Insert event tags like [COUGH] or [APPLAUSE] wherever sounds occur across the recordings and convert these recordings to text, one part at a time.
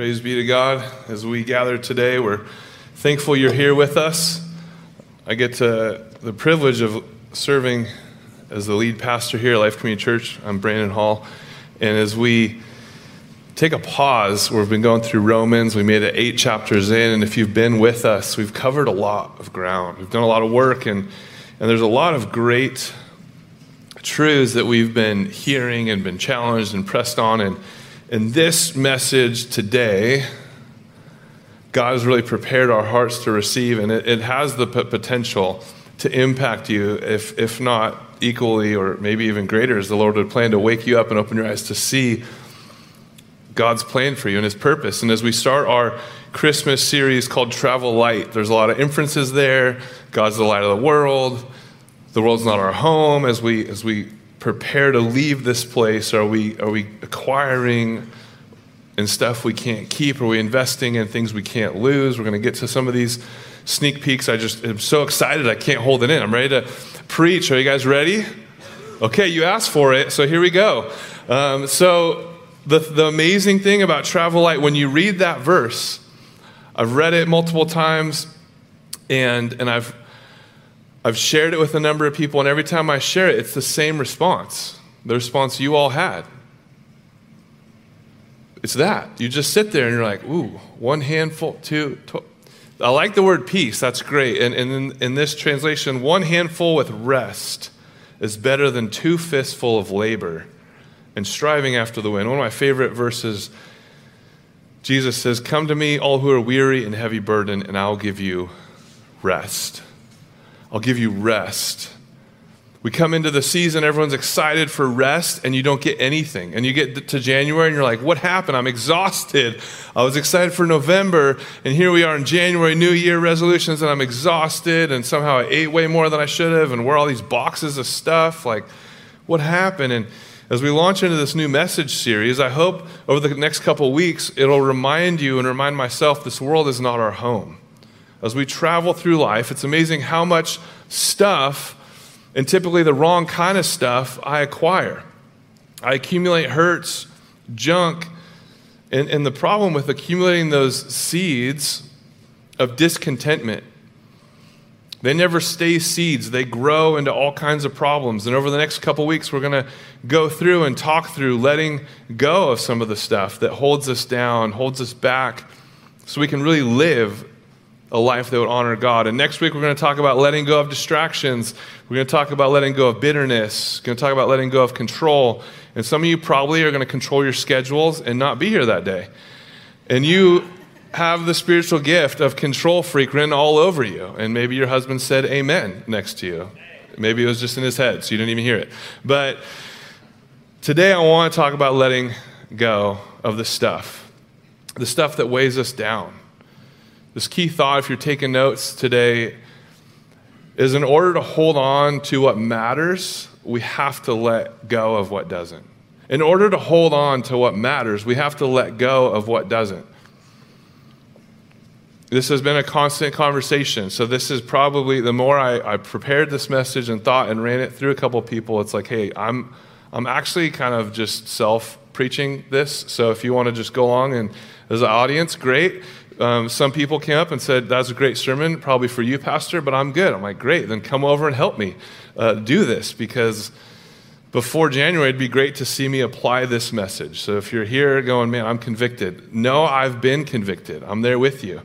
Praise be to God. As we gather today, we're thankful you're here with us. I get to the privilege of serving as the lead pastor here at Life Community Church. I'm Brandon Hall. And as we take a pause, we've been going through Romans. We made it eight chapters in. And if you've been with us, we've covered a lot of ground. We've done a lot of work, and, and there's a lot of great truths that we've been hearing and been challenged and pressed on. And in this message today, God has really prepared our hearts to receive, and it, it has the p- potential to impact you, if, if not equally or maybe even greater, as the Lord would plan to wake you up and open your eyes to see God's plan for you and His purpose. And as we start our Christmas series called Travel Light, there's a lot of inferences there. God's the light of the world. The world's not our home. As we, as we prepare to leave this place? Are we, are we acquiring in stuff we can't keep? Are we investing in things we can't lose? We're going to get to some of these sneak peeks. I just am so excited I can't hold it in. I'm ready to preach. Are you guys ready? Okay, you asked for it, so here we go. Um, so, the, the amazing thing about Travel Light, when you read that verse, I've read it multiple times and, and I've I've shared it with a number of people, and every time I share it, it's the same response the response you all had. It's that. You just sit there and you're like, ooh, one handful, two. I like the word peace. That's great. And, and in, in this translation, one handful with rest is better than two fistful of labor and striving after the wind. One of my favorite verses, Jesus says, Come to me, all who are weary and heavy burdened, and I'll give you rest. I'll give you rest. We come into the season, everyone's excited for rest, and you don't get anything. And you get to January, and you're like, What happened? I'm exhausted. I was excited for November, and here we are in January, New Year resolutions, and I'm exhausted, and somehow I ate way more than I should have, and where all these boxes of stuff. Like, what happened? And as we launch into this new message series, I hope over the next couple weeks, it'll remind you and remind myself this world is not our home as we travel through life, it's amazing how much stuff, and typically the wrong kind of stuff, I acquire. I accumulate hurts, junk, and, and the problem with accumulating those seeds of discontentment, they never stay seeds. They grow into all kinds of problems. And over the next couple weeks, we're going to go through and talk through letting go of some of the stuff that holds us down, holds us back, so we can really live a life that would honor God. And next week, we're going to talk about letting go of distractions. We're going to talk about letting go of bitterness. We're going to talk about letting go of control. And some of you probably are going to control your schedules and not be here that day. And you have the spiritual gift of control freak written all over you. And maybe your husband said amen next to you. Maybe it was just in his head, so you didn't even hear it. But today, I want to talk about letting go of the stuff, the stuff that weighs us down this key thought, if you're taking notes today, is in order to hold on to what matters, we have to let go of what doesn't. In order to hold on to what matters, we have to let go of what doesn't. This has been a constant conversation. So, this is probably the more I, I prepared this message and thought and ran it through a couple people, it's like, hey, I'm, I'm actually kind of just self preaching this. So, if you want to just go along and as an audience, great um, some people came up and said, That's a great sermon, probably for you, Pastor, but I'm good. I'm like, Great, then come over and help me uh, do this because before January, it'd be great to see me apply this message. So if you're here going, Man, I'm convicted, no, I've been convicted. I'm there with you.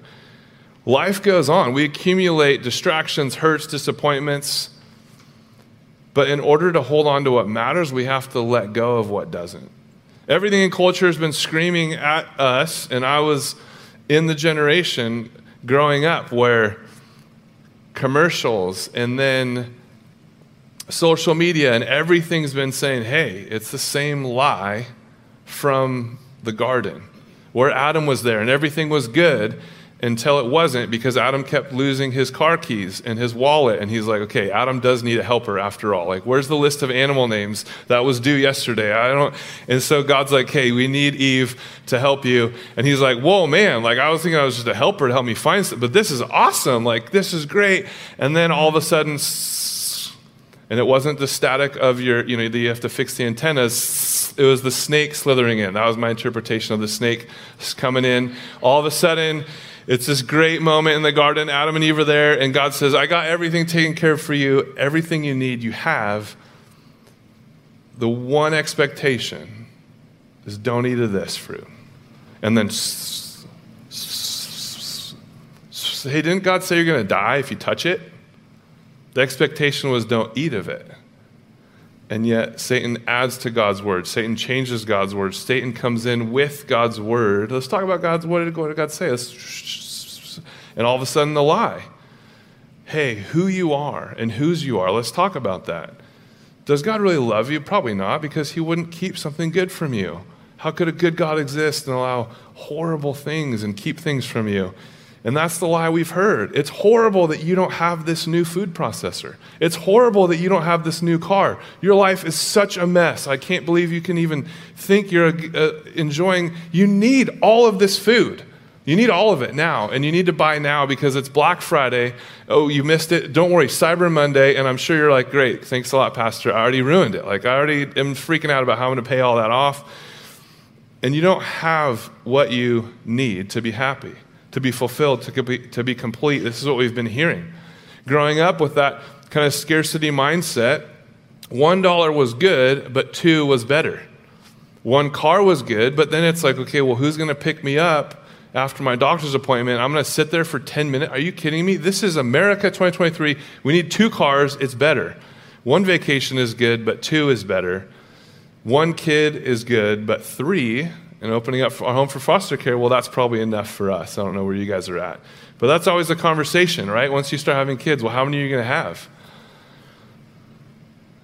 Life goes on. We accumulate distractions, hurts, disappointments. But in order to hold on to what matters, we have to let go of what doesn't. Everything in culture has been screaming at us, and I was in the generation growing up where commercials and then social media and everything's been saying, hey, it's the same lie from the garden where Adam was there and everything was good until it wasn't because Adam kept losing his car keys and his wallet. And he's like, okay, Adam does need a helper after all. Like, where's the list of animal names that was due yesterday? I don't. And so God's like, hey, we need Eve to help you. And he's like, whoa, man, like I was thinking I was just a helper to help me find something, but this is awesome. Like, this is great. And then all of a sudden, and it wasn't the static of your, you know, that you have to fix the antennas it was the snake slithering in. That was my interpretation of the snake coming in. All of a sudden, it's this great moment in the garden. Adam and Eve are there, and God says, I got everything taken care of for you. Everything you need, you have. The one expectation is don't eat of this fruit. And then, hey, didn't God say you're going to die if you touch it? The expectation was don't eat of it. And yet, Satan adds to God's word. Satan changes God's word. Satan comes in with God's word. Let's talk about God's word. What did God say? And all of a sudden, the lie. Hey, who you are and whose you are. Let's talk about that. Does God really love you? Probably not, because he wouldn't keep something good from you. How could a good God exist and allow horrible things and keep things from you? And that's the lie we've heard. It's horrible that you don't have this new food processor. It's horrible that you don't have this new car. Your life is such a mess. I can't believe you can even think you're uh, enjoying. You need all of this food. You need all of it now, and you need to buy now because it's Black Friday. Oh, you missed it. Don't worry, Cyber Monday, and I'm sure you're like, great, thanks a lot, Pastor. I already ruined it. Like, I already am freaking out about how I'm going to pay all that off. And you don't have what you need to be happy to be fulfilled, to be, to be complete. This is what we've been hearing. Growing up with that kind of scarcity mindset, one dollar was good, but two was better. One car was good, but then it's like, okay, well, who's going to pick me up after my doctor's appointment? I'm going to sit there for 10 minutes. Are you kidding me? This is America 2023. We need two cars, it's better. One vacation is good, but two is better. One kid is good, but three and opening up our home for foster care, well, that's probably enough for us. I don't know where you guys are at. But that's always the conversation, right? Once you start having kids, well, how many are you going to have?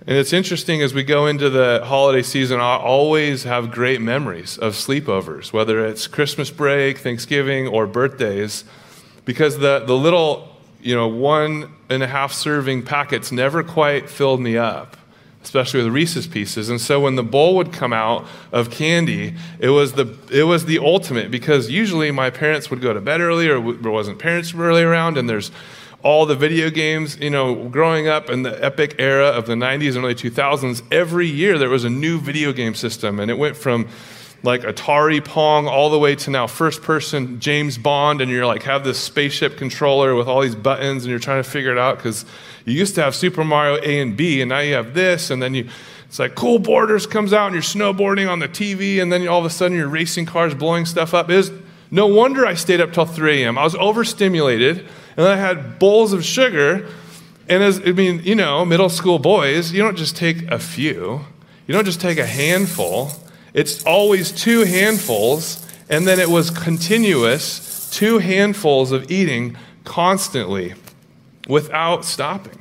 And it's interesting as we go into the holiday season, I always have great memories of sleepovers, whether it's Christmas break, Thanksgiving, or birthdays, because the, the little, you know, one and a half serving packets never quite filled me up especially with Reese's pieces. And so when the bowl would come out of candy, it was the it was the ultimate because usually my parents would go to bed early or there wasn't parents really around and there's all the video games, you know, growing up in the epic era of the 90s and early 2000s, every year there was a new video game system and it went from like Atari Pong all the way to now first person James Bond and you're like have this spaceship controller with all these buttons and you're trying to figure it out cuz you used to have Super Mario A and B, and now you have this, and then you, it's like Cool Borders comes out and you're snowboarding on the TV, and then all of a sudden you're racing cars, blowing stuff up. Is no wonder I stayed up till 3 a.m. I was overstimulated, and I had bowls of sugar. And as I mean, you know, middle school boys, you don't just take a few, you don't just take a handful. It's always two handfuls, and then it was continuous, two handfuls of eating constantly without stopping.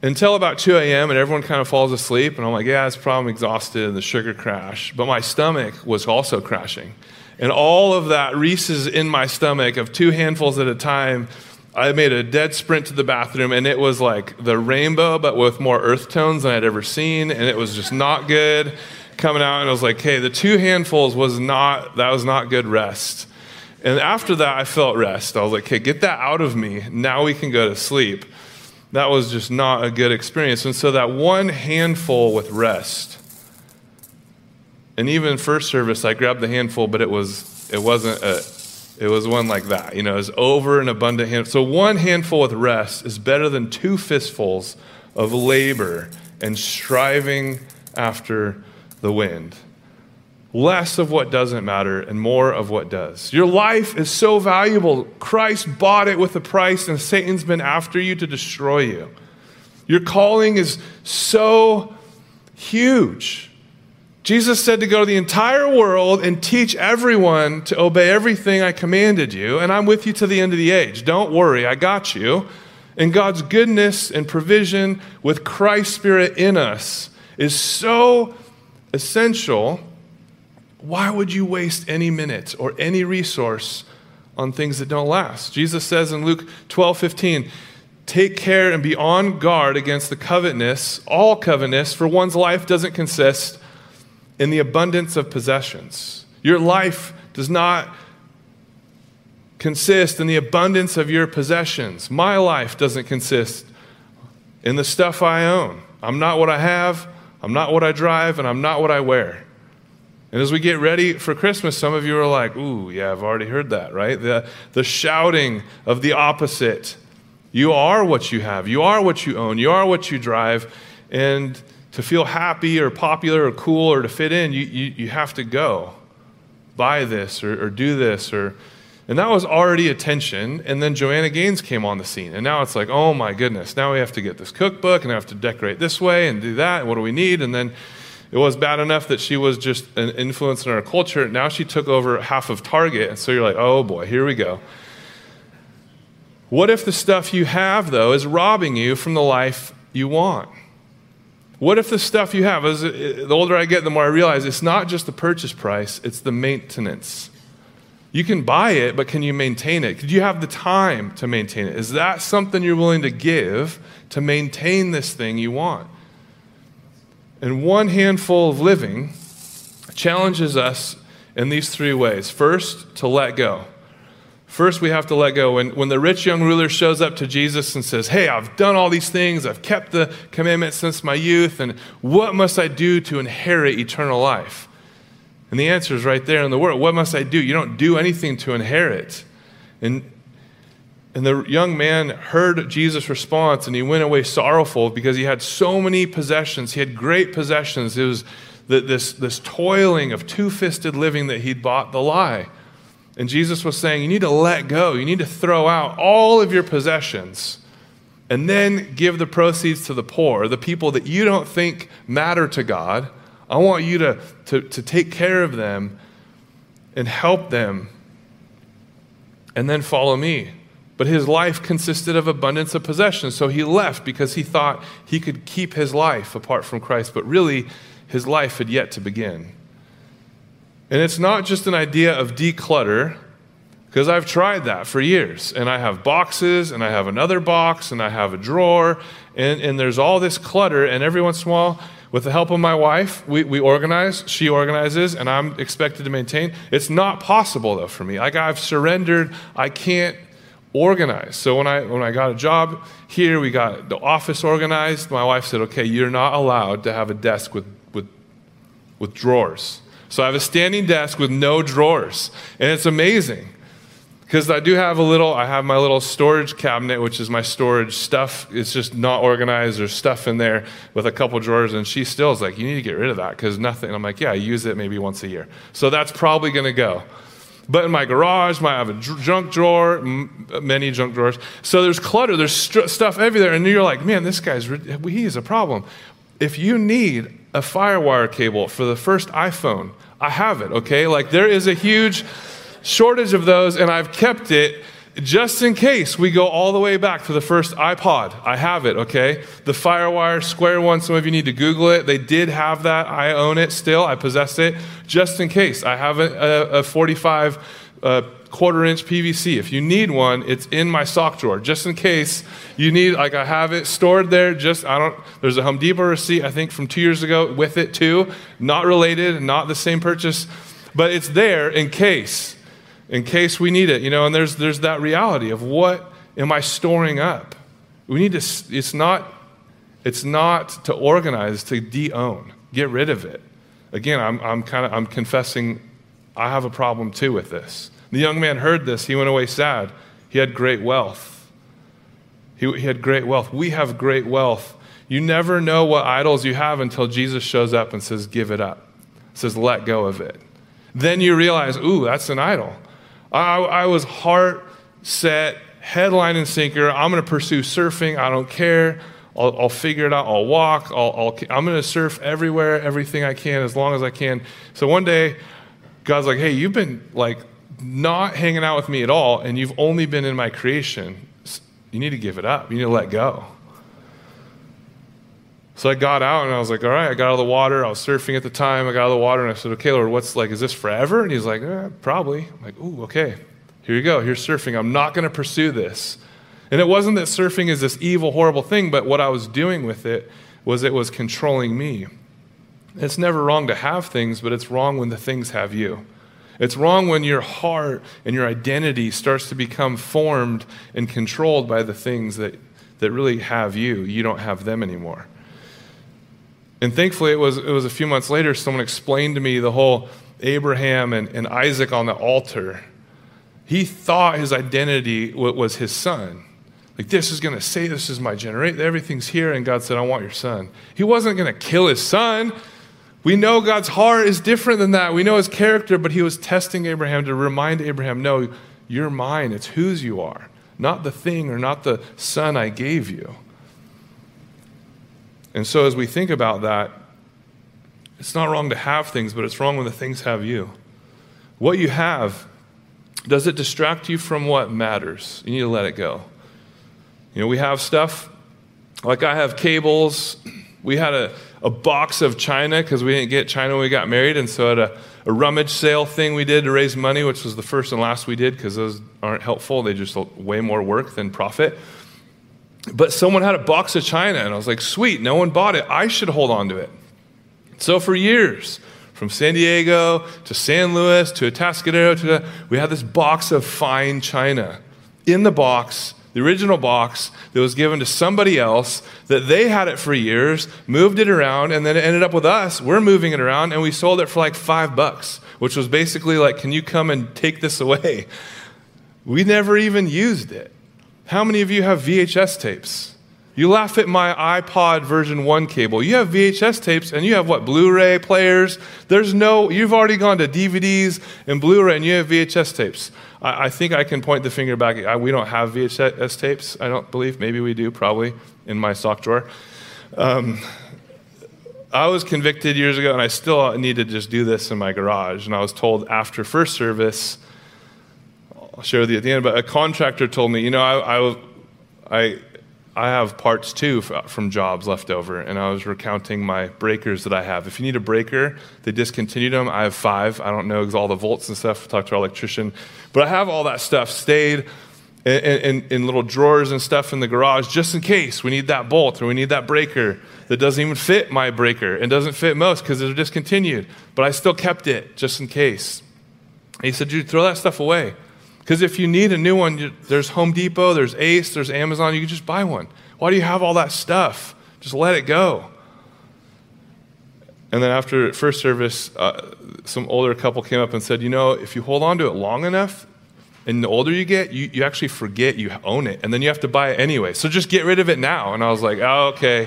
Until about 2 a.m., and everyone kind of falls asleep, and I'm like, yeah, it's probably exhausted, and the sugar crash. But my stomach was also crashing. And all of that Reese's in my stomach of two handfuls at a time, I made a dead sprint to the bathroom, and it was like the rainbow, but with more earth tones than I'd ever seen, and it was just not good coming out. And I was like, hey, the two handfuls was not, that was not good rest. And after that, I felt rest. I was like, okay, get that out of me. Now we can go to sleep. That was just not a good experience. And so that one handful with rest, and even first service, I grabbed the handful, but it was it wasn't a it was one like that. You know, it was over an abundant hand. So one handful with rest is better than two fistfuls of labor and striving after the wind less of what doesn't matter and more of what does. Your life is so valuable. Christ bought it with a price, and Satan's been after you to destroy you. Your calling is so huge. Jesus said to go to the entire world and teach everyone to obey everything I commanded you, and I'm with you to the end of the age. Don't worry, I got you. And God's goodness and provision with Christ's Spirit in us is so essential why would you waste any minute or any resource on things that don't last? Jesus says in Luke 12 15, take care and be on guard against the covetousness, all covetousness, for one's life doesn't consist in the abundance of possessions. Your life does not consist in the abundance of your possessions. My life doesn't consist in the stuff I own. I'm not what I have, I'm not what I drive, and I'm not what I wear. And as we get ready for Christmas, some of you are like, ooh, yeah, I've already heard that, right? The, the shouting of the opposite. You are what you have, you are what you own, you are what you drive. And to feel happy or popular or cool or to fit in, you, you, you have to go buy this or, or do this or and that was already attention. And then Joanna Gaines came on the scene. And now it's like, oh my goodness, now we have to get this cookbook and I have to decorate this way and do that. And what do we need? And then it was bad enough that she was just an influence in our culture. Now she took over half of Target. And so you're like, oh boy, here we go. What if the stuff you have, though, is robbing you from the life you want? What if the stuff you have, as the older I get, the more I realize it's not just the purchase price, it's the maintenance. You can buy it, but can you maintain it? Could you have the time to maintain it? Is that something you're willing to give to maintain this thing you want? And one handful of living challenges us in these three ways. First, to let go. First, we have to let go. When, when the rich young ruler shows up to Jesus and says, Hey, I've done all these things, I've kept the commandments since my youth, and what must I do to inherit eternal life? And the answer is right there in the word. What must I do? You don't do anything to inherit. And, and the young man heard Jesus' response and he went away sorrowful because he had so many possessions. He had great possessions. It was the, this, this toiling of two fisted living that he'd bought the lie. And Jesus was saying, You need to let go. You need to throw out all of your possessions and then give the proceeds to the poor, the people that you don't think matter to God I want you to, to, to take care of them and help them and then follow me. But his life consisted of abundance of possessions. So he left because he thought he could keep his life apart from Christ. But really, his life had yet to begin. And it's not just an idea of declutter, because I've tried that for years. And I have boxes, and I have another box, and I have a drawer, and, and there's all this clutter. And every once in a while, with the help of my wife, we, we organize, she organizes, and I'm expected to maintain. It's not possible, though, for me. Like, I've surrendered, I can't organize. So, when I, when I got a job here, we got the office organized. My wife said, okay, you're not allowed to have a desk with, with, with drawers. So, I have a standing desk with no drawers, and it's amazing because I do have a little, I have my little storage cabinet, which is my storage stuff. It's just not organized. There's stuff in there with a couple drawers, and she still is like, you need to get rid of that because nothing. I'm like, yeah, I use it maybe once a year. So that's probably going to go. But in my garage, I have a junk drawer, many junk drawers. So there's clutter, there's st- stuff everywhere, and you're like, man, this guy's, he is a problem. If you need a Firewire cable for the first iPhone, I have it, okay? Like there is a huge shortage of those, and I've kept it just in case we go all the way back to the first iPod. I have it, okay? The Firewire Square one, some of you need to Google it. They did have that. I own it still. I possess it just in case. I have a, a 45 uh, quarter inch PVC. If you need one, it's in my sock drawer just in case you need, like, I have it stored there. Just, I don't, there's a Home Depot receipt, I think, from two years ago with it too. Not related, not the same purchase, but it's there in case in case we need it, you know, and there's, there's that reality of what am I storing up? We need to, it's not, it's not to organize, to de-own, get rid of it. Again, I'm, I'm kind of, I'm confessing I have a problem too with this. The young man heard this. He went away sad. He had great wealth. He, he had great wealth. We have great wealth. You never know what idols you have until Jesus shows up and says, give it up. Says, let go of it. Then you realize, ooh, that's an idol. I, I was heart set, headline and sinker. I'm going to pursue surfing. I don't care. I'll, I'll figure it out. I'll walk. I'll, I'll, I'm going to surf everywhere, everything I can, as long as I can. So one day, God's like, hey, you've been like not hanging out with me at all, and you've only been in my creation. You need to give it up. You need to let go. So I got out and I was like, all right, I got out of the water. I was surfing at the time. I got out of the water and I said, okay, Lord, what's like, is this forever? And he's like, eh, probably. I'm like, ooh, okay. Here you go. Here's surfing. I'm not going to pursue this. And it wasn't that surfing is this evil, horrible thing, but what I was doing with it was it was controlling me. It's never wrong to have things, but it's wrong when the things have you. It's wrong when your heart and your identity starts to become formed and controlled by the things that, that really have you. You don't have them anymore. And thankfully, it was, it was a few months later, someone explained to me the whole Abraham and, and Isaac on the altar. He thought his identity was his son. Like, this is going to say, this is my generation. Everything's here. And God said, I want your son. He wasn't going to kill his son. We know God's heart is different than that. We know his character, but he was testing Abraham to remind Abraham, no, you're mine. It's whose you are, not the thing or not the son I gave you. And so, as we think about that, it's not wrong to have things, but it's wrong when the things have you. What you have, does it distract you from what matters? You need to let it go. You know, we have stuff, like I have cables. We had a, a box of china because we didn't get china when we got married. And so at a, a rummage sale thing we did to raise money, which was the first and last we did because those aren't helpful. They just way more work than profit. But someone had a box of china, and I was like, sweet, no one bought it. I should hold on to it. So for years, from San Diego to San Luis to Atascadero, to, we had this box of fine china in the box, the original box that was given to somebody else, that they had it for years, moved it around, and then it ended up with us. We're moving it around, and we sold it for like five bucks, which was basically like, can you come and take this away? We never even used it. How many of you have VHS tapes? You laugh at my iPod version 1 cable. You have VHS tapes and you have what? Blu ray players. There's no, you've already gone to DVDs and Blu ray and you have VHS tapes. I, I think I can point the finger back. I, we don't have VHS tapes, I don't believe. Maybe we do, probably, in my sock drawer. Um, I was convicted years ago and I still need to just do this in my garage. And I was told after first service, I'll share with you at the end, but a contractor told me, you know, I, I, I, I have parts too from jobs left over, and I was recounting my breakers that I have. If you need a breaker, they discontinued them. I have five. I don't know all the volts and stuff. Talk to our electrician, but I have all that stuff stayed in, in, in, little drawers and stuff in the garage just in case we need that bolt or we need that breaker that doesn't even fit my breaker and doesn't fit most because they're discontinued. But I still kept it just in case. And he said, "Dude, throw that stuff away." Because if you need a new one, there's Home Depot, there's Ace, there's Amazon, you can just buy one. Why do you have all that stuff? Just let it go. And then after first service, uh, some older couple came up and said, You know, if you hold on to it long enough, and the older you get, you, you actually forget you own it, and then you have to buy it anyway. So just get rid of it now. And I was like, oh, okay,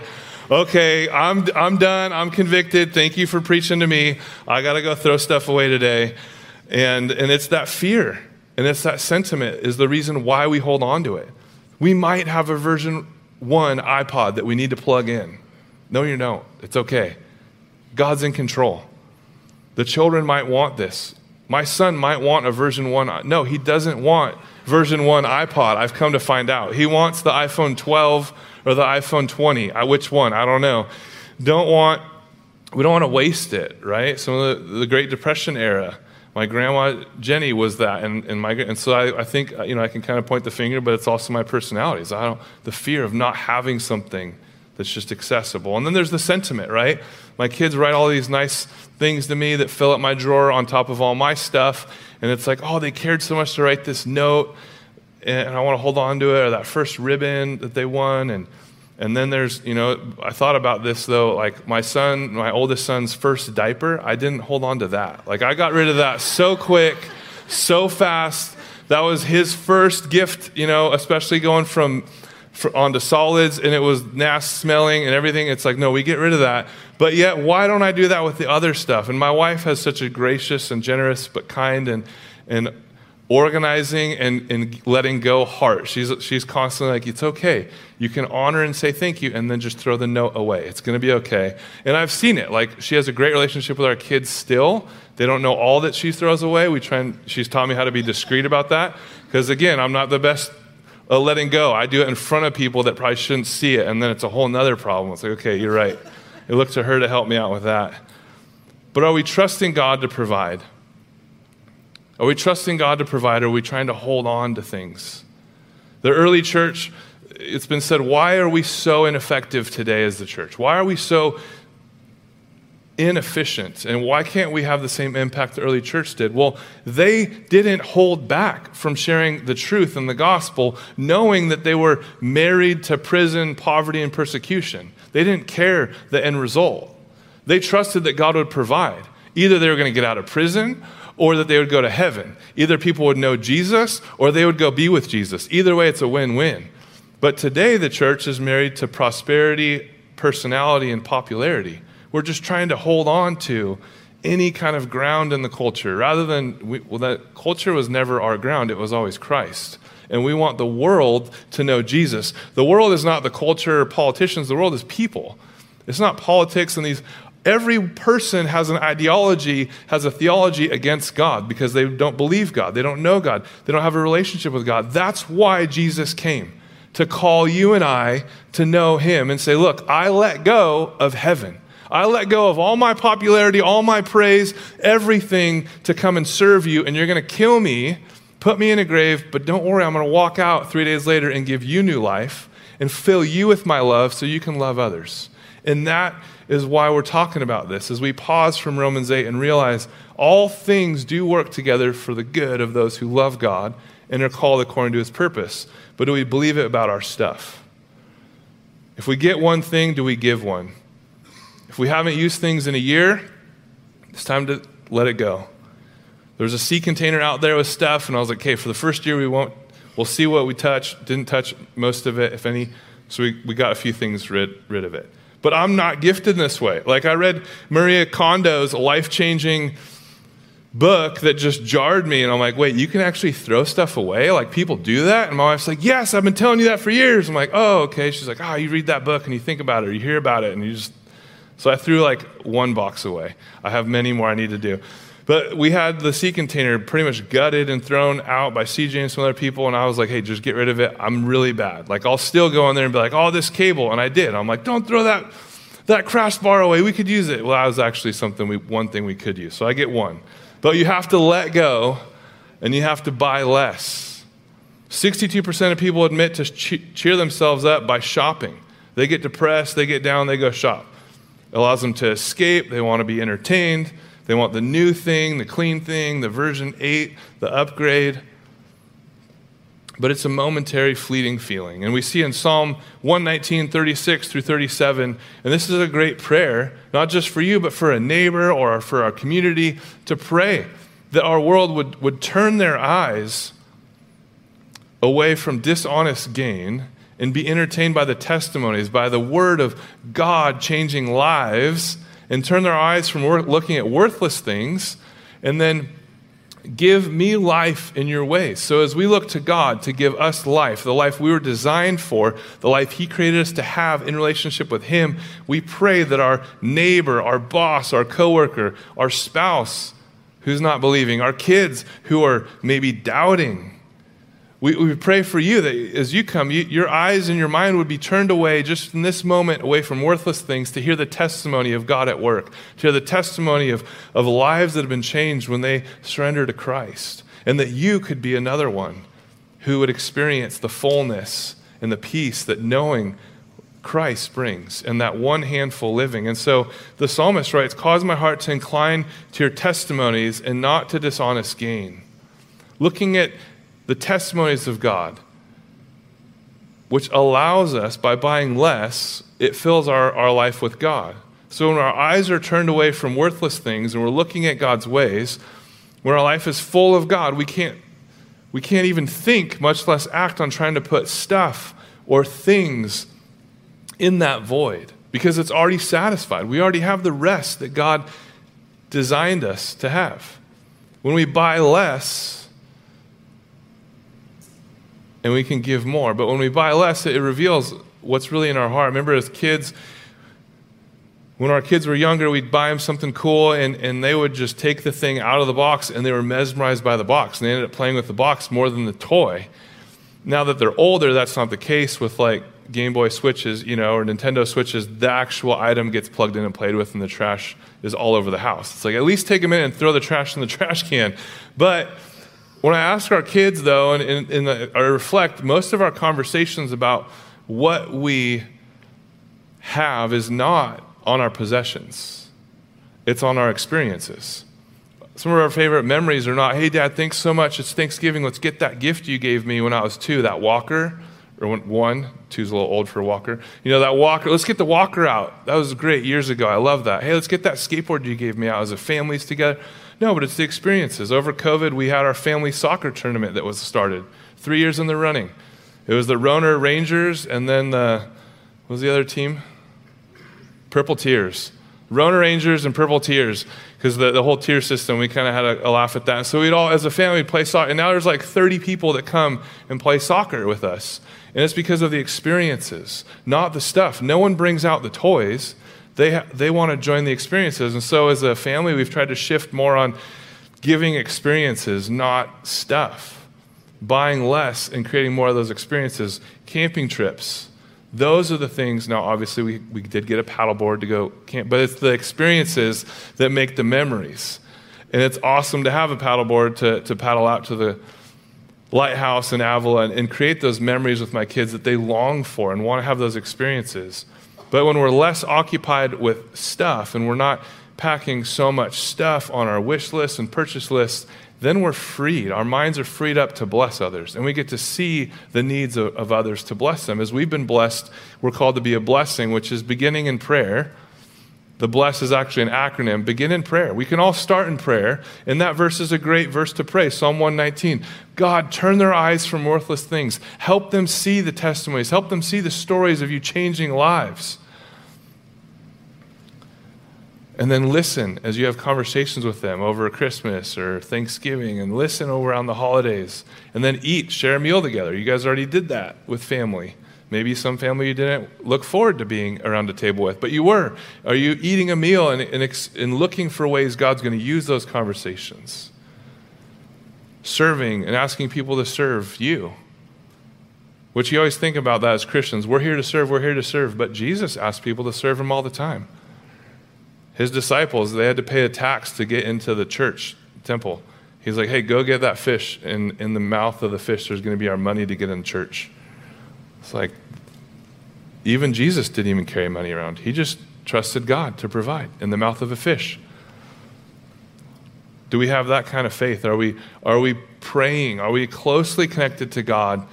okay, I'm, I'm done. I'm convicted. Thank you for preaching to me. I got to go throw stuff away today. And, and it's that fear. And it's that sentiment is the reason why we hold on to it. We might have a version one iPod that we need to plug in. No, you don't. It's okay. God's in control. The children might want this. My son might want a version one. No, he doesn't want version one iPod. I've come to find out. He wants the iPhone 12 or the iPhone 20. Which one? I don't know. Don't want, we don't want to waste it, right? Some of the, the Great Depression era my grandma Jenny was that, and, and, my, and so I, I think you know I can kind of point the finger, but it's also my personality. So I don't the fear of not having something that's just accessible. And then there's the sentiment, right? My kids write all these nice things to me that fill up my drawer on top of all my stuff, and it's like, oh, they cared so much to write this note, and I want to hold on to it, or that first ribbon that they won, and and then there's, you know, I thought about this though, like my son, my oldest son's first diaper, I didn't hold on to that. Like I got rid of that so quick, so fast. That was his first gift, you know, especially going from, onto solids and it was nasty smelling and everything. It's like, no, we get rid of that. But yet, why don't I do that with the other stuff? And my wife has such a gracious and generous but kind and, and organizing and, and letting go heart. She's, she's constantly like, it's okay. You can honor and say thank you and then just throw the note away. It's going to be okay. And I've seen it. Like, she has a great relationship with our kids still. They don't know all that she throws away. We try and, she's taught me how to be discreet about that. Because again, I'm not the best at letting go. I do it in front of people that probably shouldn't see it. And then it's a whole nother problem. It's like, okay, you're right. It looked to her to help me out with that. But are we trusting God to provide? Are we trusting God to provide? Or are we trying to hold on to things? The early church, it's been said, why are we so ineffective today as the church? Why are we so inefficient? And why can't we have the same impact the early church did? Well, they didn't hold back from sharing the truth and the gospel, knowing that they were married to prison, poverty, and persecution. They didn't care the end result. They trusted that God would provide. Either they were going to get out of prison or that they would go to heaven. Either people would know Jesus or they would go be with Jesus. Either way, it's a win win. But today, the church is married to prosperity, personality, and popularity. We're just trying to hold on to any kind of ground in the culture rather than, we, well, that culture was never our ground, it was always Christ. And we want the world to know Jesus. The world is not the culture or politicians, the world is people. It's not politics and these. Every person has an ideology, has a theology against God because they don't believe God. They don't know God. They don't have a relationship with God. That's why Jesus came to call you and I to know Him and say, Look, I let go of heaven. I let go of all my popularity, all my praise, everything to come and serve you, and you're going to kill me, put me in a grave, but don't worry, I'm going to walk out three days later and give you new life and fill you with my love so you can love others. And that is why we're talking about this, as we pause from Romans 8 and realize all things do work together for the good of those who love God and are called according to his purpose. But do we believe it about our stuff? If we get one thing, do we give one? If we haven't used things in a year, it's time to let it go. There's a sea container out there with stuff, and I was like, okay, for the first year, we won't, we'll see what we touch. Didn't touch most of it, if any. So we, we got a few things rid, rid of it. But I'm not gifted this way. Like I read Maria Kondo's life changing book that just jarred me, and I'm like, wait, you can actually throw stuff away? Like people do that? And my wife's like, yes, I've been telling you that for years. I'm like, oh, okay. She's like, oh, you read that book and you think about it, or you hear about it, and you just so I threw like one box away. I have many more I need to do. But we had the sea container pretty much gutted and thrown out by CJ and some other people, and I was like, hey, just get rid of it. I'm really bad. Like, I'll still go in there and be like, oh, this cable. And I did. I'm like, don't throw that, that crash bar away. We could use it. Well, that was actually something we, one thing we could use. So I get one. But you have to let go and you have to buy less. 62% of people admit to cheer themselves up by shopping. They get depressed, they get down, they go shop. It allows them to escape. They want to be entertained. They want the new thing, the clean thing, the version 8, the upgrade. But it's a momentary, fleeting feeling. And we see in Psalm 119, 36 through 37, and this is a great prayer, not just for you, but for a neighbor or for our community, to pray that our world would, would turn their eyes away from dishonest gain and be entertained by the testimonies, by the word of God changing lives, and turn their eyes from looking at worthless things, and then give me life in your ways. So as we look to God to give us life, the life we were designed for, the life He created us to have in relationship with Him, we pray that our neighbor, our boss, our coworker, our spouse who's not believing, our kids who are maybe doubting, we, we pray for you that as you come, you, your eyes and your mind would be turned away just in this moment away from worthless things to hear the testimony of God at work, to hear the testimony of, of lives that have been changed when they surrender to Christ, and that you could be another one who would experience the fullness and the peace that knowing Christ brings and that one handful living. And so the psalmist writes, Cause my heart to incline to your testimonies and not to dishonest gain. Looking at the testimonies of God, which allows us, by buying less, it fills our, our life with God. So when our eyes are turned away from worthless things and we're looking at God's ways, when our life is full of God, we can't, we can't even think, much less act on trying to put stuff or things in that void because it's already satisfied. We already have the rest that God designed us to have. When we buy less, and we can give more. But when we buy less, it reveals what's really in our heart. Remember, as kids, when our kids were younger, we'd buy them something cool, and, and they would just take the thing out of the box, and they were mesmerized by the box, and they ended up playing with the box more than the toy. Now that they're older, that's not the case with like Game Boy Switches, you know, or Nintendo Switches. The actual item gets plugged in and played with, and the trash is all over the house. It's like at least take a minute and throw the trash in the [LAUGHS] trash can. But when I ask our kids, though, and, and, and I reflect, most of our conversations about what we have is not on our possessions, it's on our experiences. Some of our favorite memories are not, hey, Dad, thanks so much. It's Thanksgiving. Let's get that gift you gave me when I was two, that walker. Or one, two's a little old for a walker. You know, that walker, let's get the walker out. That was great years ago. I love that. Hey, let's get that skateboard you gave me out as a families together. No, but it's the experiences. Over COVID, we had our family soccer tournament that was started three years in the running. It was the Roner Rangers and then the, what was the other team? Purple Tears. Roner Rangers and Purple Tears, because the, the whole tier system, we kind of had a, a, laugh at that. So we'd all, as a family, play soccer. And now there's like 30 people that come and play soccer with us. And it's because of the experiences, not the stuff. No one brings out the toys. They, ha- they want to join the experiences. And so as a family, we've tried to shift more on giving experiences, not stuff. Buying less and creating more of those experiences. Camping trips those are the things. Now, obviously, we, we did get a paddleboard to go camp, but it's the experiences that make the memories. And it's awesome to have a paddleboard to, to paddle out to the lighthouse in Avila and, and create those memories with my kids that they long for and want to have those experiences. But when we're less occupied with stuff and we're not packing so much stuff on our wish list and purchase list, then we're freed. Our minds are freed up to bless others, and we get to see the needs of, of, others to bless them. As we've been blessed, we're called to be a blessing, which is beginning in prayer. The bless is actually an acronym. Begin in prayer. We can all start in prayer, and that verse is a great verse to pray. Psalm 119. God, turn their eyes from worthless things. Help them see the testimonies. Help them see the stories of you changing lives. And then listen as you have conversations with them over Christmas or Thanksgiving and listen over around the holidays. And then eat, share a meal together. You guys already did that with family. Maybe some family you didn't look forward to being around a table with, but you were. Are you eating a meal and, and, and looking for ways God's going to use those conversations? Serving and asking people to serve you. Which you always think about that as Christians. We're here to serve, we're here to serve. But Jesus asked people to serve him all the time. His disciples, they had to pay a tax to get into the church temple. He's like, hey, go get that fish. And in the mouth of the fish, there's going to be our money to get in church. It's like, even Jesus didn't even carry money around. He just trusted God to provide in the mouth of a fish. Do we have that kind of faith? Are we, are we praying? Are we closely connected to God,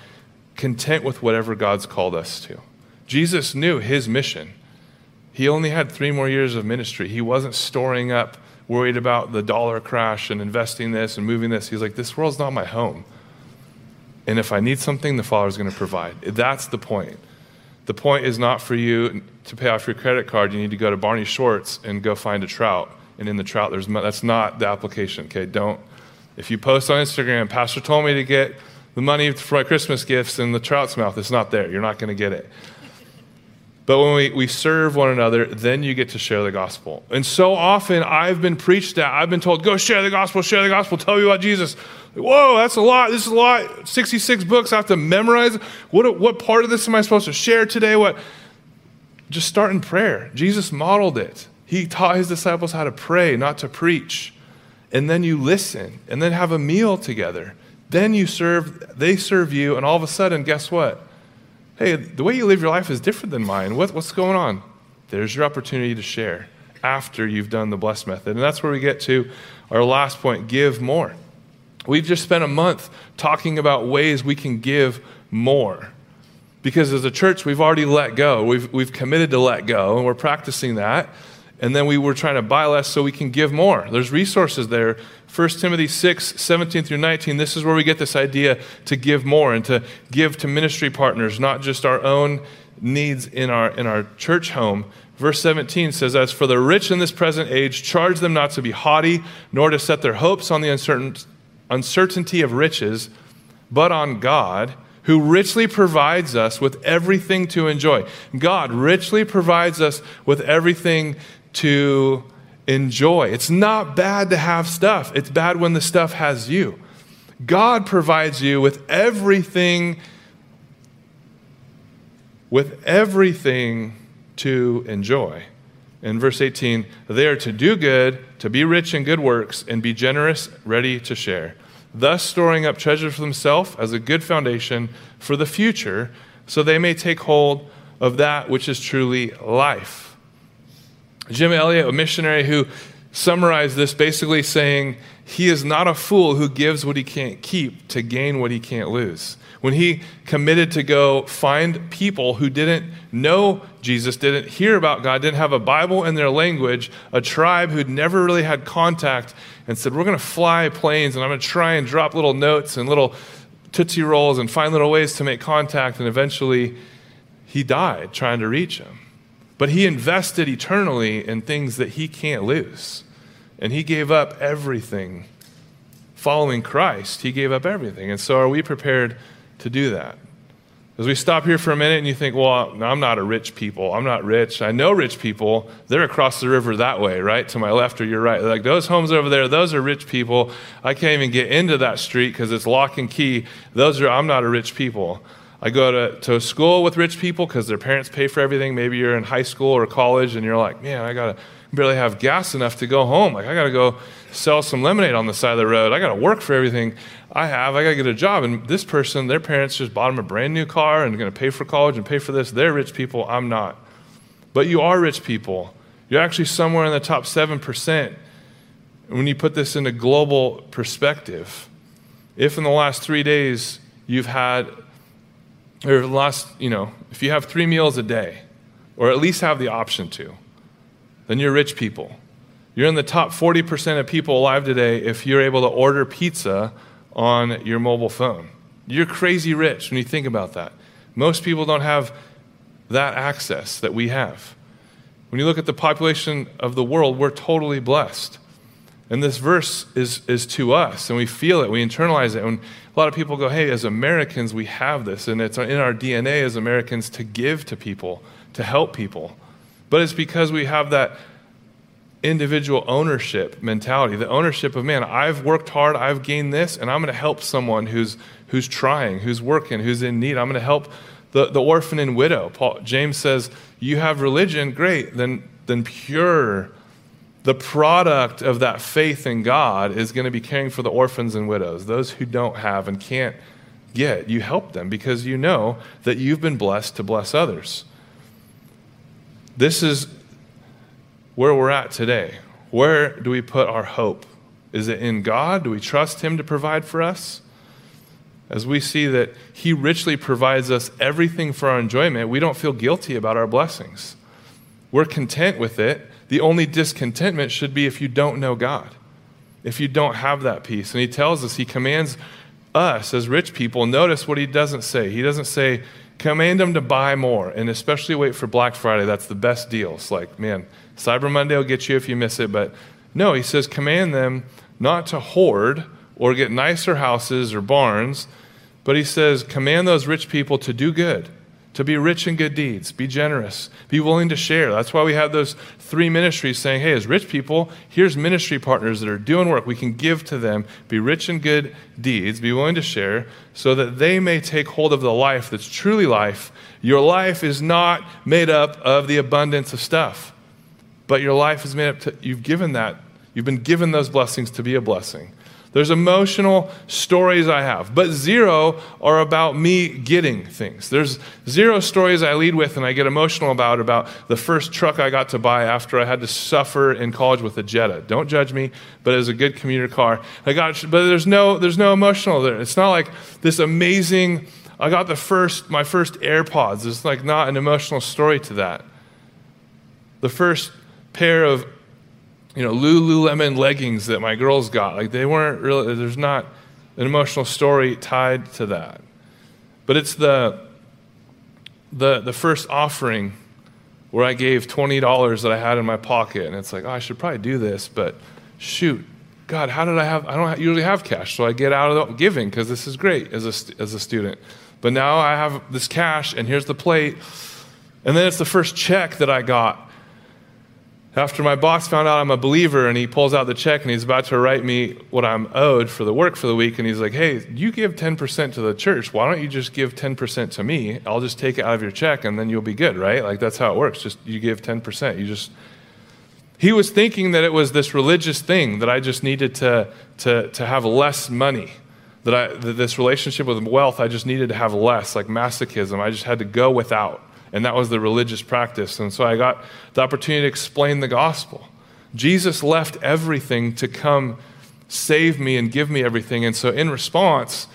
content with whatever God's called us to? Jesus knew his mission. He only had three more years of ministry. He wasn't storing up, worried about the dollar crash and investing this and moving this. He's like, this world's not my home. And if I need something, the Father's going to provide. That's the point. The point is not for you to pay off your credit card. You need to go to Barney Schwartz and go find a trout. And in the trout, there's that's not the application. Okay, don't. If you post on Instagram, Pastor told me to get the money for my Christmas gifts in the trout's mouth, it's not there. You're not going to get it. But when we, we serve one another, then you get to share the gospel. And so often I've been preached at, I've been told, go share the gospel, share the gospel, tell me about Jesus. Whoa, that's a lot. This is a lot. 66 books I have to memorize. What, what part of this am I supposed to share today? What? Just start in prayer. Jesus modeled it. He taught his disciples how to pray, not to preach. And then you listen, and then have a meal together. Then you serve, they serve you, and all of a sudden, guess what? Hey, the way you live your life is different than mine. What, what's going on? There's your opportunity to share after you've done the blessed method. And that's where we get to our last point give more. We've just spent a month talking about ways we can give more. Because as a church, we've already let go. We've, we've committed to let go, and we're practicing that. And then we were trying to buy less so we can give more. There's resources there 1 Timothy 6, 17 through 19, this is where we get this idea to give more and to give to ministry partners, not just our own needs in our, in our church home. Verse 17 says, As for the rich in this present age, charge them not to be haughty, nor to set their hopes on the uncertain, uncertainty of riches, but on God, who richly provides us with everything to enjoy. God richly provides us with everything to enjoy. It's not bad to have stuff, it's bad when the stuff has you. God provides you with everything with everything to enjoy. In verse 18, they are to do good, to be rich in good works, and be generous, ready to share, thus storing up treasure for themselves as a good foundation for the future, so they may take hold of that which is truly life. Jim Elliot, a missionary who summarized this basically saying, He is not a fool who gives what he can't keep to gain what he can't lose. when he committed to go find people who didn't know Jesus, didn't hear about God, didn't have a Bible in their language, a tribe who'd never really had contact, and said, We're going to fly planes and I'm going to try and drop little notes and little Tootsie Rolls and find little ways to make contact. And eventually, he died trying to reach him. But he invested eternally in things that he can't lose. And he gave up everything. Following Christ, he gave up everything. And so, are we prepared to do that? As we stop here for a minute and you think, well, I'm not a rich people. I'm not rich. I know rich people. They're across the river that way, right? To my left or your right. Like those homes over there, those are rich people. I can't even get into that street because it's lock and key. Those are, I'm not a rich people. I go to, to school with rich people because their parents pay for everything. Maybe you're in high school or college and you're like, man, I got to barely have gas enough to go home. Like, I got to go sell some lemonade on the side of the road. I got to work for everything I have. I got to get a job. And this person, their parents just bought them a brand new car and going to pay for college and pay for this. They're rich people. I'm not. But you are rich people. You're actually somewhere in the top 7% when you put this into global perspective. If in the last three days you've had, or last, you know, if you have three meals a day, or at least have the option to, then you're rich people. You're in the top 40% of people alive today if you're able to order pizza on your mobile phone. You're crazy rich when you think about that. Most people don't have that access that we have. When you look at the population of the world, we're totally blessed. And this verse is, is to us, and we feel it, we internalize it. And a lot of people go, hey, as Americans, we have this, and it's in our DNA as Americans to give to people, to help people. But it's because we have that individual ownership mentality, the ownership of man, I've worked hard, I've gained this, and I'm going to help someone who's who's trying, who's working, who's in need. I'm going to help the, the orphan and widow. Paul James says, You have religion, great, then then pure. The product of that faith in God is going to be caring for the orphans and widows, those who don't have and can't get. You help them because you know that you've been blessed to bless others. This is where we're at today. Where do we put our hope? Is it in God? Do we trust Him to provide for us? As we see that He richly provides us everything for our enjoyment, we don't feel guilty about our blessings. We're content with it. The only discontentment should be if you don't know God, if you don't have that peace. And He tells us, He commands us as rich people. Notice what He doesn't say. He doesn't say, command them to buy more, and especially wait for Black Friday. That's the best deals. Like, man, Cyber Monday will get you if you miss it, but no, he says, command them not to hoard or get nicer houses or barns, but he says, command those rich people to do good, to be rich in good deeds, be generous, be willing to share. That's why we have those three ministries saying, hey, as rich people, here's ministry partners that are doing work. We can give to them, be rich in good deeds, be willing to share, so that they may take hold of the life that's truly life. Your life is not made up of the abundance of stuff. But your life is made up to, you've given that, you've been given those blessings to be a blessing. There's emotional stories I have, but zero are about me getting things. There's zero stories I lead with and I get emotional about about the first truck I got to buy after I had to suffer in college with a Jetta. Don't judge me, but it was a good commuter car. I got, but there's no there's no emotional there. It's not like this amazing. I got the first my first AirPods. It's like not an emotional story to that. The first pair of you know Lululemon leggings that my girls got. Like they weren't really. There's not an emotional story tied to that, but it's the the the first offering where I gave twenty dollars that I had in my pocket, and it's like, oh, I should probably do this, but shoot, God, how did I have? I don't usually have cash, so I get out of giving because this is great as a as a student. But now I have this cash, and here's the plate, and then it's the first check that I got after my boss found out I'm a believer and he pulls out the check and he's about to write me what I'm owed for the work for the week, and he's like, Hey, you give 10% to the church. Why don't you just give 10% to me? I'll just take it out of your check and then you'll be good, right? Like that's how it works. Just you give 10%. You just. He was thinking that it was this religious thing that I just needed to, to, to have less money. That, I, that this relationship with wealth, I just needed to have less, like masochism. I just had to go without. And that was the religious practice. And so I got the opportunity to explain the gospel. Jesus left everything to come save me and give me everything. And so, in response,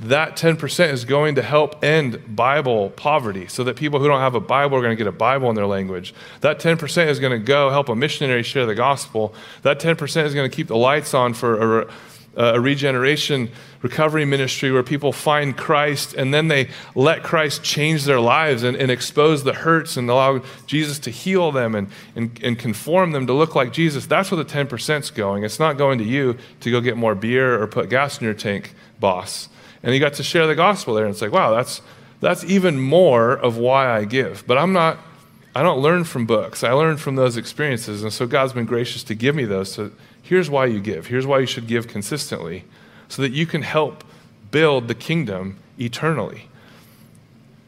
that 10% is going to help end Bible poverty so that people who don't have a Bible are going to get a Bible in their language. That 10% is going to go help a missionary share the gospel. That 10% is going to keep the lights on for a, Uh, a regeneration recovery ministry where people find Christ and then they let Christ change their lives and, and expose the hurts and allow Jesus to heal them and, and, and conform them to look like Jesus. That's where the 10% is going. It's not going to you to go get more beer or put gas in your tank, boss and you got to share the gospel there. And it's like, wow, that's, that's even more of why I give. But I'm not, I don't learn from books. I learn from those experiences. And so God's been gracious to give me those. So here's why you give. Here's why you should give consistently so that you can help build the kingdom eternally.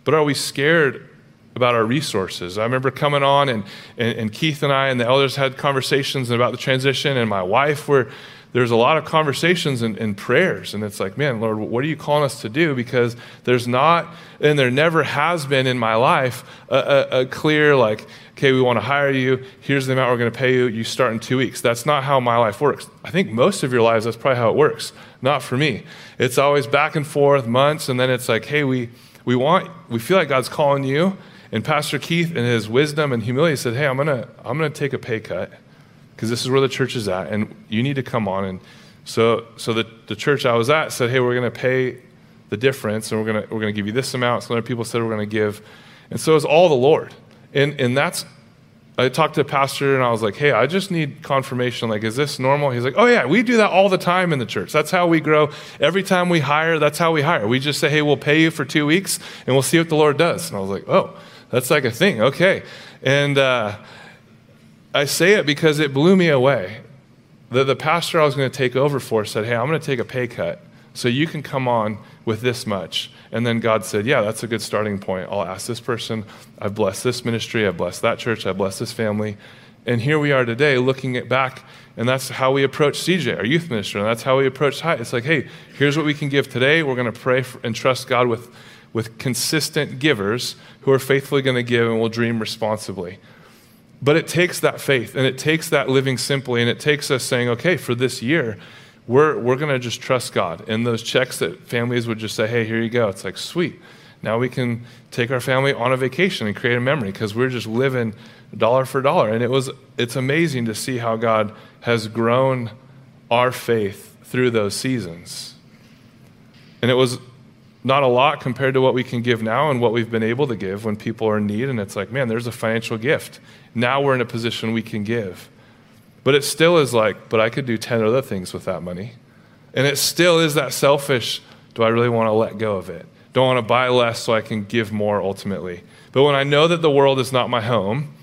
But are we scared about our resources? I remember coming on, and, and, and Keith and I and the elders had conversations about the transition, and my wife were there's a lot of conversations and, and, prayers. And it's like, man, Lord, what are you calling us to do? Because there's not, and there never has been in my life, a, a, a clear, like, okay, we want to hire you. Here's the amount we're going to pay you. You start in two weeks. That's not how my life works. I think most of your lives, that's probably how it works. Not for me. It's always back and forth, months, and then it's like, hey, we, we want, we feel like God's calling you. And Pastor Keith, in his wisdom and humility, said, hey, I'm going to I'm going to take a pay cut because this is where the church is at, and you need to come on. And so, so the, the church I was at said, hey, we're going to pay the difference, and we're going to we're to give you this amount. Some other people said we're going to give, and so it's all the Lord. And and that's I talked to a pastor and I was like, hey, I just need confirmation. Like, is this normal? He's like, oh, yeah, we do that all the time in the church. That's how we grow. Every time we hire, that's how we hire. We just say, hey, we'll pay you for two weeks and we'll see what the Lord does. And I was like, oh, that's like a thing. Okay. And, uh, I say it because it blew me away. The, the pastor I was going to take over for said, Hey, I'm going to take a pay cut so you can come on with this much. And then God said, Yeah, that's a good starting point. I'll ask this person. I've blessed this ministry. I've blessed that church. I've blessed this family. And here we are today looking at back, and that's how we approach CJ, our youth minister, and that's how we approach High. It's like, hey, here's what we can give today. We're going to pray for, and trust God with, with consistent givers who are faithfully going to give and will dream responsibly. But it takes that faith and it takes that living simply and it takes us saying, okay, for this year, we're, we're going to just trust God. And those checks that families would just say, hey, here you go. It's like, sweet. Now we can take our family on a vacation and create a memory because we're just living dollar for dollar. And it was, it's amazing to see how God has grown our faith through those seasons. And it was not a lot compared to what we can give now and what we've been able to give when people are in need. And it's like, man, there's a financial gift. Now we're in a position we can give. But it still is like, but I could do 10 other things with that money. And it still is that selfish, do I really want to let go of it? Don't want to buy less so I can give more ultimately. But when I know that the world is not my home,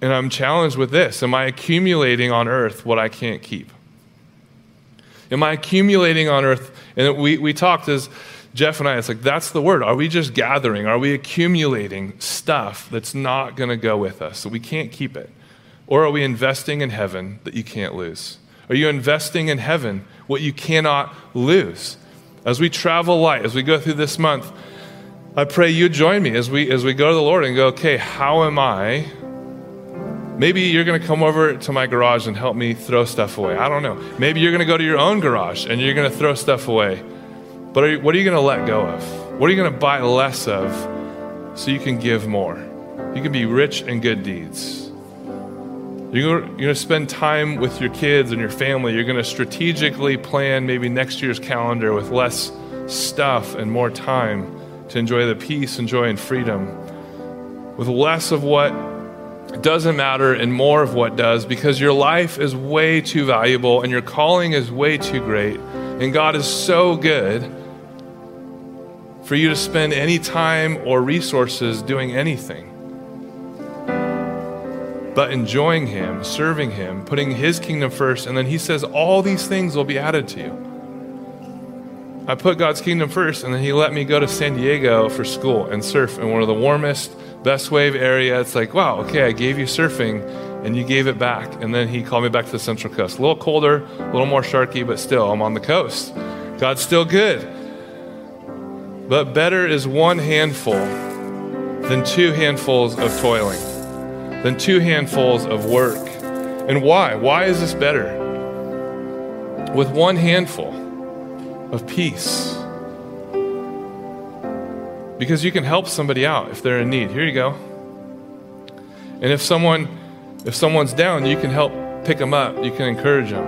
and I'm challenged with this, am I accumulating on earth what I can't keep? Am I accumulating on earth? And we, we talked as Jeff and I, it's like, that's the word. Are we just gathering? Are we accumulating stuff that's not going to go with us, so we can't keep it? Or are we investing in heaven that you can't lose? Are you investing in heaven what you cannot lose? As we travel light, as we go through this month, I pray you join me as we as we go to the Lord and go, okay, how am I? Maybe you're going to come over to my garage and help me throw stuff away. I don't know. Maybe you're going to go to your own garage and you're going to throw stuff away. But you, what are you going to let go of? What are you going to buy less of so you can give more? You can be rich in good deeds. You're going to spend time with your kids and your family. You're going to strategically plan maybe next year's calendar with less stuff and more time to enjoy the peace and joy and freedom. With less of what doesn't matter and more of what does because your life is way too valuable and your calling is way too great. And God is so good for you to spend any time or resources doing anything but enjoying Him, serving Him, putting His kingdom first. And then He says, All these things will be added to you. I put God's kingdom first, and then He let me go to San Diego for school and surf in one of the warmest, best wave area. It's like, wow, okay, I gave you surfing and you gave it back. And then He called me back to the Central Coast. A little colder, a little more sharky, but still, I'm on the coast. God's still good. But better is one handful than two handfuls of toiling, than two handfuls of work. And why? Why is this better? With one handful of peace, because you can help somebody out if they're in need. Here you go. And if someone if someone's down, you can help pick them up. You can encourage them.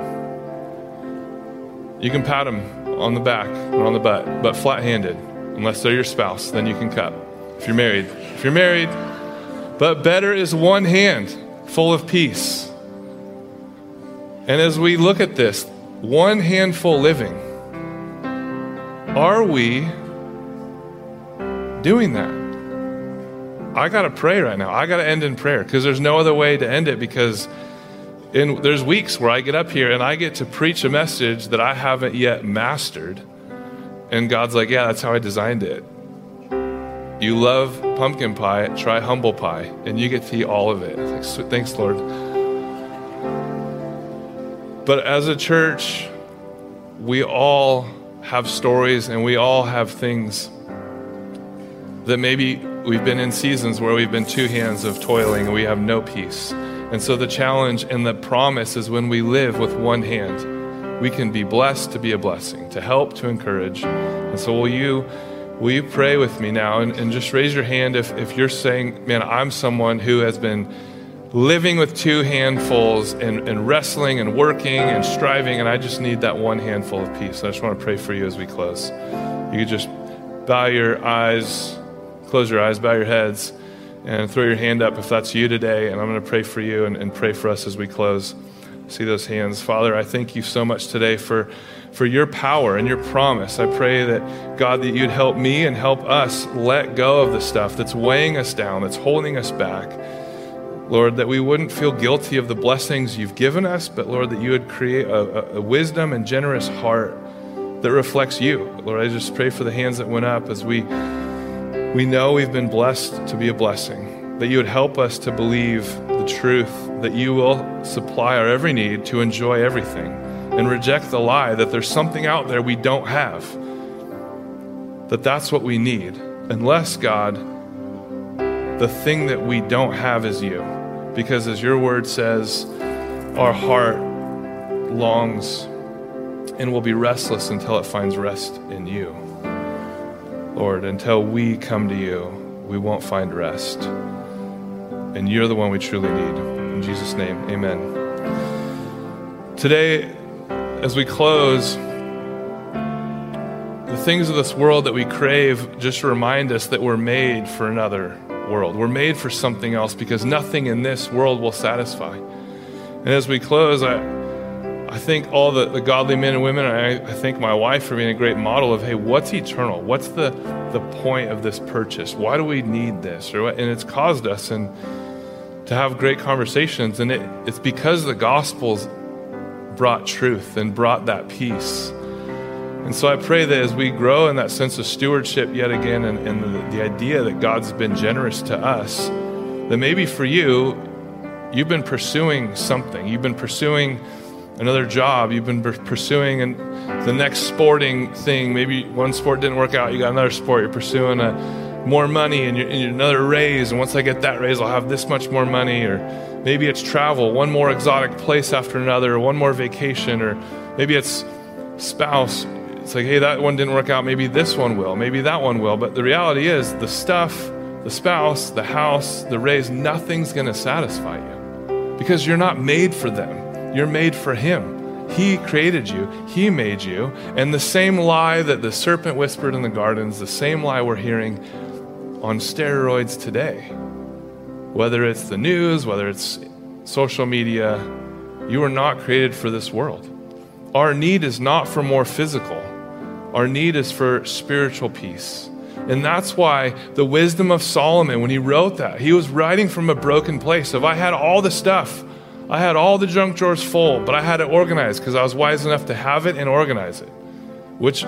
You can pat them on the back or on the butt, but flat-handed. Unless they're your spouse, then you can cut. If you're married, if you're married, but better is one hand full of peace. And as we look at this, one handful living, are we doing that. I got to pray right now. I got to end in prayer because there's no other way to end it because in, there's weeks where I get up here and I get to preach a message that I haven't yet mastered. And God's like, yeah, that's how I designed it. You love pumpkin pie, try humble pie, and you get to eat all of it. Thanks, Lord. But as a church, we all have stories and we all have things that maybe we've been in seasons where we've been two hands of toiling and we have no peace. And so the challenge and the promise is when we live with one hand, we can be blessed to be a blessing, to help, to encourage. And so will you will you pray with me now and, and just raise your hand if, if you're saying, man, I'm someone who has been living with two handfuls and, and wrestling and working and striving, and I just need that one handful of peace. I just want to pray for you as we close. You could just bow your eyes close your eyes, bow your heads, and throw your hand up if that's you today. And I'm going to pray for you and, and pray for us as we close. See those hands. Father, I thank you so much today for, for your power and your promise. I pray that, God, that you'd help me and help us let go of the stuff that's weighing us down, that's holding us back. Lord, that we wouldn't feel guilty of the blessings you've given us, but Lord, that you would create a, a, wisdom and generous heart that reflects you. Lord, I just pray for the hands that went up as we we know we've been blessed to be a blessing, that you would help us to believe the truth, that you will supply our every need to enjoy everything, and reject the lie that there's something out there we don't have, that that's what we need. Unless, God, the thing that we don't have is you. Because as your word says, our heart longs and will be restless until it finds rest in you. Lord, until we come to you, we won't find rest. And you're the one we truly need. Jesus' name, amen. Today, as we close, the things of this world that we crave just remind us that we're made for another world. We're made for something else because nothing in this world will satisfy. And as we close, I, I think all the, the godly men and women, I, I thank my wife for being a great model of, hey, what's eternal? What's the, the point of this purchase? Why do we need this? Or? And it's caused us and to have great conversations. And it, it's because the Gospels brought truth and brought that peace. And so I pray that as we grow in that sense of stewardship yet again and, and the, the idea that God's been generous to us, that maybe for you, you've been pursuing something. You've been pursuing another job you've been pursuing and the next sporting thing maybe one sport didn't work out you got another sport you're pursuing a, more money and, another raise and once i get that raise i'll have this much more money or maybe it's travel one more exotic place after another or one more vacation or maybe it's spouse. It's like hey that one didn't work out maybe this one will maybe that one will. But the reality is the stuff the spouse the house the raise nothing's going to satisfy you. Because you're not made for them. You're made for Him. He created you, He made you. And the same lie that the serpent whispered in the gardens, the same lie we're hearing on steroids today. Whether it's the news, whether it's social media, you are not created for this world. Our need is not for more physical, our need is for spiritual peace. And that's why the wisdom of Solomon, when he wrote that, he was writing from a broken place. If I had all the stuff, I had all the junk drawers full, but I had it organized because I was wise enough to have it and organize it. Which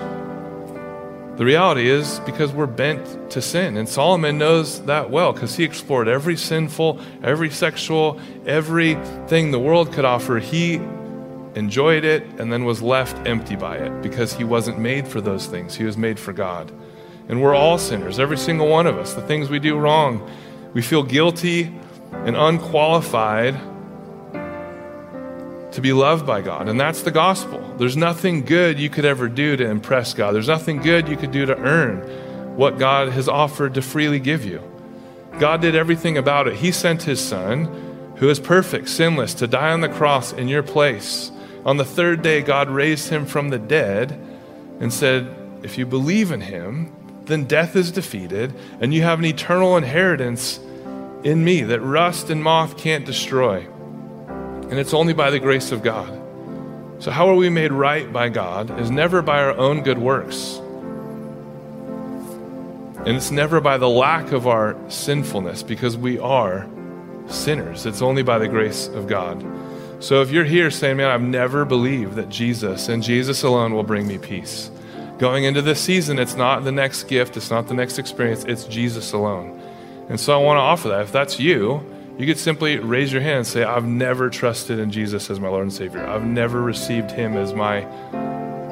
the reality is because we're bent to sin. And Solomon knows that well because he explored every sinful, every sexual, everything the world could offer. He enjoyed it and then was left empty by it because he wasn't made for those things. He was made for God. And we're all sinners, every single one of us. The things we do wrong, we feel guilty and unqualified to be loved by God. And that's the gospel. There's nothing good you could ever do to impress God, there's nothing good you could do to earn what God has offered to freely give you. God did everything about it. He sent his son, who is perfect, sinless, to die on the cross in your place. On the third day, God raised him from the dead and said, If you believe in him, then death is defeated, and you have an eternal inheritance in me that rust and moth can't destroy. And it's only by the grace of God. So, how are we made right by God is never by our own good works. And it's never by the lack of our sinfulness because we are sinners. It's only by the grace of God. So if you're here saying, man, I've never believed that Jesus and Jesus alone will bring me peace, going into this season, it's not the next gift, it's not the next experience, it's Jesus alone. And so I want to offer that. If that's you, you could simply raise your hand and say, I've never trusted in Jesus as my Lord and Savior. I've never received Him as my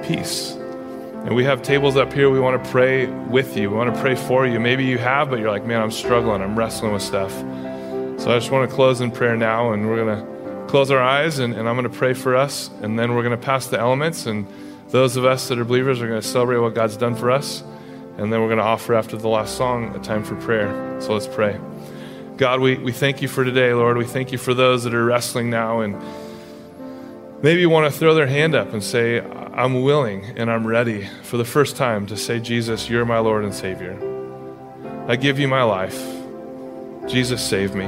peace. And we have tables up here. We want to pray with you. We want to pray for you. Maybe you have, but you're like, man, I'm struggling. I'm wrestling with stuff. So I just want to close in prayer now, and we're going to close our eyes, and, and I'm going to pray for us, and then we're going to pass the elements. And those of us that are believers are going to celebrate what God's done for us. And then we're going to offer after the last song a time for prayer. So let's pray. God, we, we thank you for today, Lord. We thank you for those that are wrestling now and maybe want to throw their hand up and say, I'm willing and I'm ready for the first time to say, Jesus, you're my Lord and Savior. I give you my life. Jesus, save me.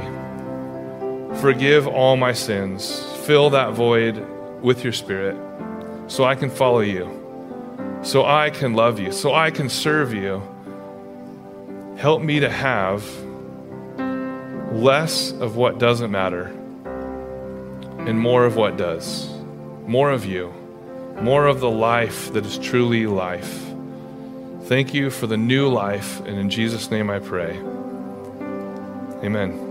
Forgive all my sins. Fill that void with your Spirit so I can follow you, so I can love you, so I can serve you. Help me to have less of what doesn't matter and more of what does. More of you more of the life that is truly life. Thank you for the new life, and in Jesus' name I pray. Amen.